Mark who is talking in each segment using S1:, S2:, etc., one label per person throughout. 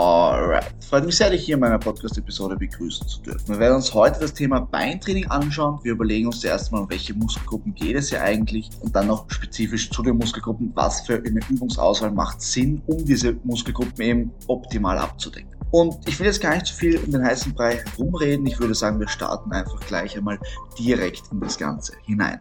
S1: Alright, freut mich sehr, dich hier in meiner Podcast-Episode begrüßen zu dürfen. Wir werden uns heute das Thema Beintraining anschauen. Wir überlegen uns zuerst mal, um welche Muskelgruppen geht es hier eigentlich und dann noch spezifisch zu den Muskelgruppen, was für eine Übungsauswahl macht Sinn, um diese Muskelgruppen eben optimal abzudecken. Und ich will jetzt gar nicht zu viel in den heißen Brei herumreden. Ich würde sagen, wir starten einfach gleich einmal direkt in das Ganze hinein.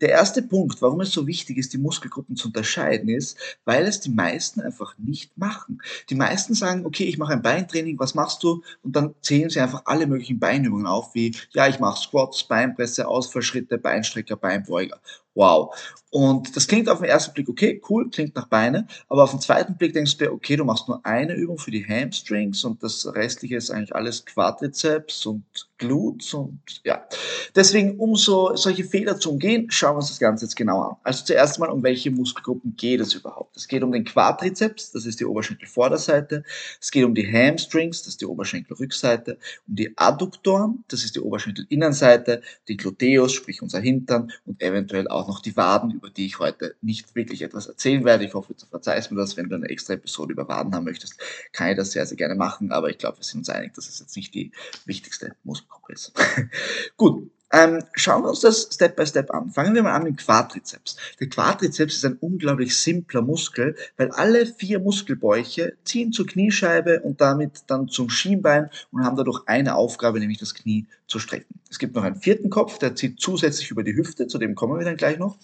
S1: Der erste Punkt, warum es so wichtig ist, die Muskelgruppen zu unterscheiden, ist, weil es die meisten einfach nicht machen. Die meisten sagen, okay, ich mache ein Beintraining, was machst du? Und dann zählen sie einfach alle möglichen Beinübungen auf, wie, ja, ich mache Squats, Beinpresse, Ausfallschritte, Beinstrecker, Beinbeuger. Wow. Und das klingt auf den ersten Blick okay, cool, klingt nach Beine, aber auf den zweiten Blick denkst du dir, okay, du machst nur eine Übung für die Hamstrings und das restliche ist eigentlich alles Quadrizeps und Glutes und ja. Deswegen, um so solche Fehler zu umgehen, schauen wir uns das Ganze jetzt genau an. Also zuerst mal, um welche Muskelgruppen geht es überhaupt? Es geht um den Quadrizeps, das ist die Oberschenkelvorderseite. Es geht um die Hamstrings, das ist die Oberschenkelrückseite. Um die Adduktoren, das ist die Oberschenkelinnenseite. Die Gluteus, sprich unser Hintern und eventuell auch noch die Waden, über die ich heute nicht wirklich etwas erzählen werde. Ich hoffe, du verzeihst mir das. Wenn du eine extra Episode über Waden haben möchtest, kann ich das sehr, sehr gerne machen. Aber ich glaube, wir sind uns einig, dass es jetzt nicht die wichtigste Muskelgruppe ist. Gut, ähm, schauen wir uns das Step by Step an. Fangen wir mal an mit Quadrizeps. Der Quadrizeps ist ein unglaublich simpler Muskel, weil alle vier Muskelbäuche ziehen zur Kniescheibe und damit dann zum Schienbein und haben dadurch eine Aufgabe, nämlich das Knie zu strecken. Es gibt noch einen vierten Kopf, der zieht zusätzlich über die Hüfte, zu dem kommen wir dann gleich noch.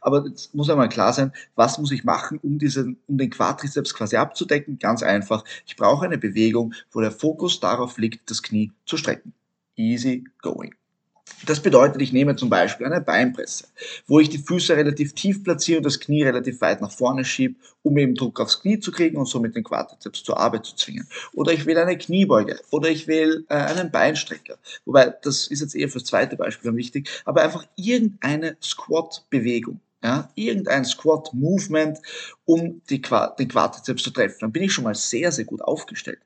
S1: Aber jetzt muss einmal klar sein, was muss ich machen, um, diesen, um den Quadrizeps quasi abzudecken? Ganz einfach, ich brauche eine Bewegung, wo der Fokus darauf liegt, das Knie zu strecken. Easy going. Das bedeutet, ich nehme zum Beispiel eine Beinpresse, wo ich die Füße relativ tief platziere und das Knie relativ weit nach vorne schiebe, um eben Druck aufs Knie zu kriegen und somit den Quadrizeps zur Arbeit zu zwingen. Oder ich wähle eine Kniebeuge oder ich wähle äh, einen Beinstrecker. Wobei, das ist jetzt eher fürs zweite Beispiel wichtig, aber einfach irgendeine Squat-Bewegung. Ja, irgendein Squat-Movement, um die, den Quadrizeps zu treffen. Dann bin ich schon mal sehr, sehr gut aufgestellt.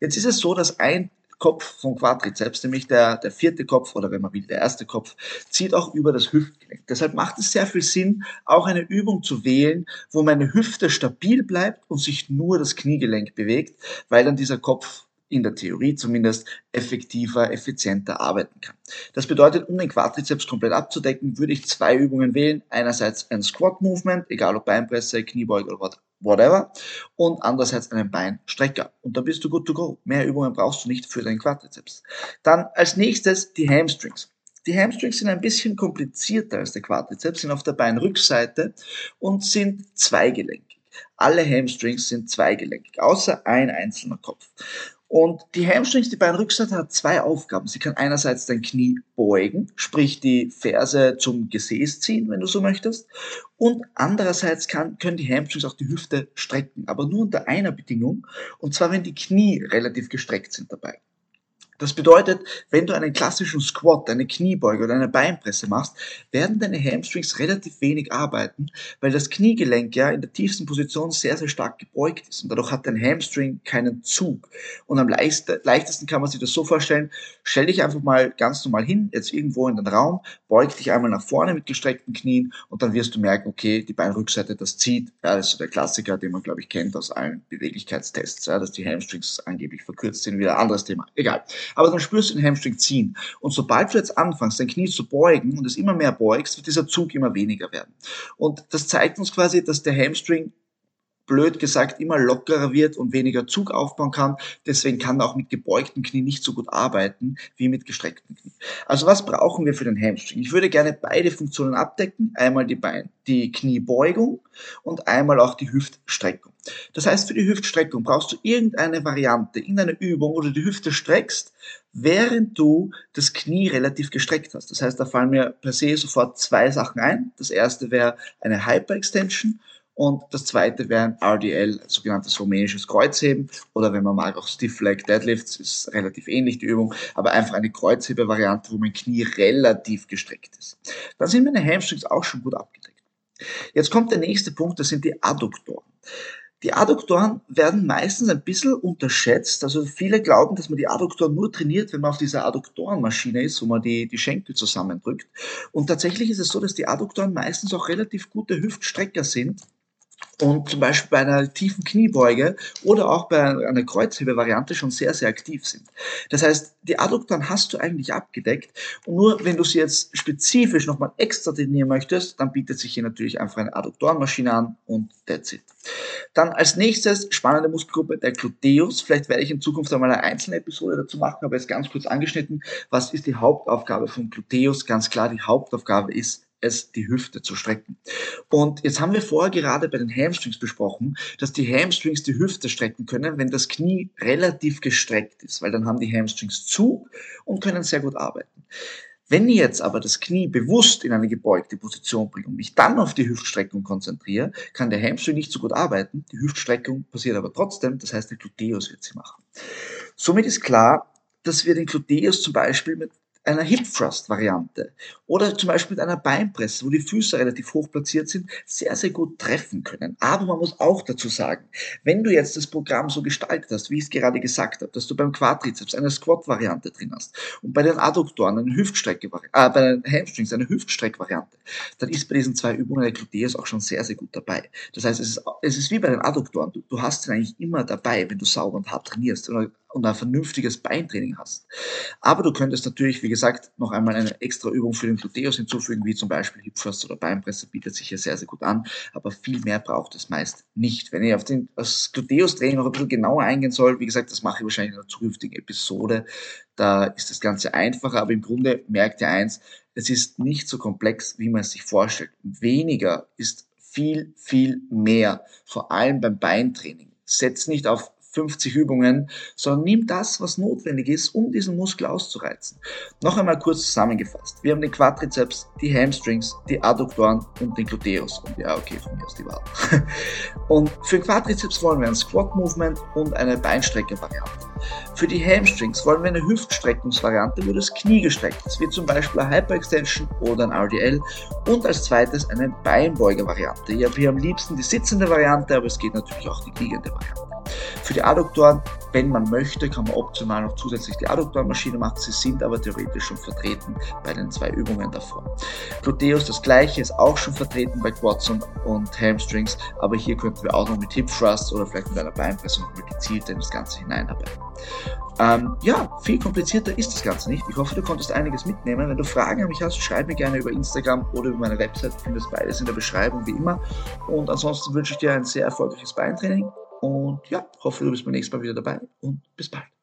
S1: Jetzt ist es so, dass ein Kopf vom Quadrizeps, nämlich der, der vierte Kopf oder wenn man will, der erste Kopf, zieht auch über das Hüftgelenk. Deshalb macht es sehr viel Sinn, auch eine Übung zu wählen, wo meine Hüfte stabil bleibt und sich nur das Kniegelenk bewegt, weil dann dieser Kopf in der Theorie zumindest effektiver, effizienter arbeiten kann. Das bedeutet, um den Quadrizeps komplett abzudecken, würde ich zwei Übungen wählen. Einerseits ein Squat Movement, egal ob Beinpresse, Kniebeuge oder whatever, und andererseits einen Beinstrecker. Und dann bist du good to go. Mehr Übungen brauchst du nicht für deinen Quadrizeps. Dann als nächstes die Hamstrings. Die Hamstrings sind ein bisschen komplizierter als der Quadrizeps, sind auf der Beinrückseite und sind zweigelenkig. Alle Hamstrings sind zweigelenkig, außer ein einzelner Kopf. Und die Hamstrings, die Beinrückseite, hat zwei Aufgaben. Sie kann einerseits dein Knie beugen, sprich die Ferse zum Gesäß ziehen, wenn du so möchtest. Und andererseits kann, können die Hamstrings auch die Hüfte strecken, aber nur unter einer Bedingung. Und zwar, wenn die Knie relativ gestreckt sind dabei. Das bedeutet, wenn du einen klassischen Squat, eine Kniebeuge oder eine Beinpresse machst, werden deine Hamstrings relativ wenig arbeiten, weil das Kniegelenk ja in der tiefsten Position sehr, sehr stark gebeugt ist und dadurch hat dein Hamstring keinen Zug. Und am leichtesten kann man sich das so vorstellen, stell dich einfach mal ganz normal hin, jetzt irgendwo in den Raum, beug dich einmal nach vorne mit gestreckten Knien und dann wirst du merken, okay, die Beinrückseite, das zieht. Ja, das ist so der Klassiker, den man, glaube ich, kennt aus allen Beweglichkeitstests, ja, dass die Hamstrings angeblich verkürzt sind, wieder ein anderes Thema. Egal. Aber dann spürst du den Hamstring ziehen. Und sobald du jetzt anfängst, dein Knie zu beugen und es immer mehr beugst, wird dieser Zug immer weniger werden. Und das zeigt uns quasi, dass der Hamstring blöd gesagt immer lockerer wird und weniger Zug aufbauen kann. Deswegen kann er auch mit gebeugten Knie nicht so gut arbeiten wie mit gestreckten Knie. Also was brauchen wir für den Hamstring? Ich würde gerne beide Funktionen abdecken. Einmal die Bein, die Kniebeugung und einmal auch die Hüftstreckung. Das heißt, für die Hüftstreckung brauchst du irgendeine Variante in einer Übung, wo du die Hüfte streckst, während du das Knie relativ gestreckt hast. Das heißt, da fallen mir per se sofort zwei Sachen ein. Das erste wäre eine Hyperextension und das zweite wäre ein RDL, sogenanntes rumänisches Kreuzheben oder wenn man mag auch Stiff Leg Deadlifts, ist relativ ähnlich die Übung, aber einfach eine Kreuzhebe-Variante, wo mein Knie relativ gestreckt ist. Dann sind meine Hamstrings auch schon gut abgedeckt. Jetzt kommt der nächste Punkt, das sind die Adduktoren. Die Adduktoren werden meistens ein bisschen unterschätzt. Also viele glauben, dass man die Adduktoren nur trainiert, wenn man auf dieser Adduktorenmaschine ist, wo man die, die Schenkel zusammendrückt. Und tatsächlich ist es so, dass die Adduktoren meistens auch relativ gute Hüftstrecker sind und zum Beispiel bei einer tiefen Kniebeuge oder auch bei einer Kreuzhebevariante schon sehr, sehr aktiv sind. Das heißt, die Adduktoren hast du eigentlich abgedeckt und nur wenn du sie jetzt spezifisch nochmal extra trainieren möchtest, dann bietet sich hier natürlich einfach eine Adduktorenmaschine an und that's it. Dann als nächstes spannende Muskelgruppe der Gluteus. Vielleicht werde ich in Zukunft einmal eine einzelne Episode dazu machen, aber jetzt ganz kurz angeschnitten. Was ist die Hauptaufgabe von Gluteus? Ganz klar, die Hauptaufgabe ist es die Hüfte zu strecken. Und jetzt haben wir vorher gerade bei den Hamstrings besprochen, dass die Hamstrings die Hüfte strecken können, wenn das Knie relativ gestreckt ist, weil dann haben die Hamstrings zu und können sehr gut arbeiten. Wenn ich jetzt aber das Knie bewusst in eine gebeugte Position bringe und mich dann auf die Hüftstreckung konzentriere, kann der Hamstring nicht so gut arbeiten. Die Hüftstreckung passiert aber trotzdem, das heißt, der Gluteus wird sie machen. Somit ist klar, dass wir den Gluteus zum Beispiel mit einer Hip Thrust Variante oder zum Beispiel mit einer Beinpresse, wo die Füße relativ hoch platziert sind, sehr, sehr gut treffen können. Aber man muss auch dazu sagen, wenn du jetzt das Programm so gestaltet hast, wie ich es gerade gesagt habe, dass du beim Quadrizeps eine Squat-Variante drin hast und bei den Adduktoren eine Hüftstrecke, äh, bei den Hamstrings eine Hüftstreck-Variante, dann ist bei diesen zwei Übungen der Gluteus auch schon sehr, sehr gut dabei. Das heißt, es ist, es ist wie bei den Adduktoren. Du, du hast ihn eigentlich immer dabei, wenn du sauber und hart trainierst und ein vernünftiges Beintraining hast. Aber du könntest natürlich, wie gesagt, noch einmal eine extra Übung für den Gluteus hinzufügen, wie zum Beispiel Hip Thrust oder Beinpresse, bietet sich hier sehr, sehr gut an, aber viel mehr braucht es meist nicht. Wenn ich auf den, das Gluteus-Training noch ein bisschen genauer eingehen soll, wie gesagt, das mache ich wahrscheinlich in einer zukünftigen Episode, da ist das Ganze einfacher, aber im Grunde merkt ihr eins, es ist nicht so komplex, wie man es sich vorstellt. Weniger ist viel, viel mehr, vor allem beim Beintraining. Setz nicht auf 50 Übungen, sondern nimm das, was notwendig ist, um diesen Muskel auszureizen. Noch einmal kurz zusammengefasst. Wir haben den Quadrizeps, die Hamstrings, die Adduktoren und den Gluteus. Und ja, okay, von mir aus die Waden. Und für den Quadrizeps wollen wir ein Squat-Movement und eine Beinstrecke-Variante. Für die Hamstrings wollen wir eine Hüftstreckungsvariante, wo das Knie gestreckt ist, wie zum Beispiel eine Hyperextension oder ein RDL. Und als zweites eine Beinbeuger-Variante. Ich habe hier am liebsten die sitzende Variante, aber es geht natürlich auch die liegende Variante. Für die Adduktoren, wenn man möchte, kann man optional noch zusätzlich die Adduktorenmaschine machen. Sie sind aber theoretisch schon vertreten bei den zwei Übungen davor. Gluteus das gleiche, ist auch schon vertreten bei Quads und, und Hamstrings, aber hier könnten wir auch noch mit Hip Thrust oder vielleicht mit einer Beinpresse noch gezielt in das Ganze hineinarbeiten. Ähm, ja, viel komplizierter ist das Ganze nicht. Ich hoffe, du konntest einiges mitnehmen. Wenn du Fragen an mich hast, schreib mir gerne über Instagram oder über meine Website. Du findest beides in der Beschreibung wie immer. Und ansonsten wünsche ich dir ein sehr erfolgreiches Beintraining und ja, hoffe, du bist beim nächsten Mal wieder dabei und bis bald.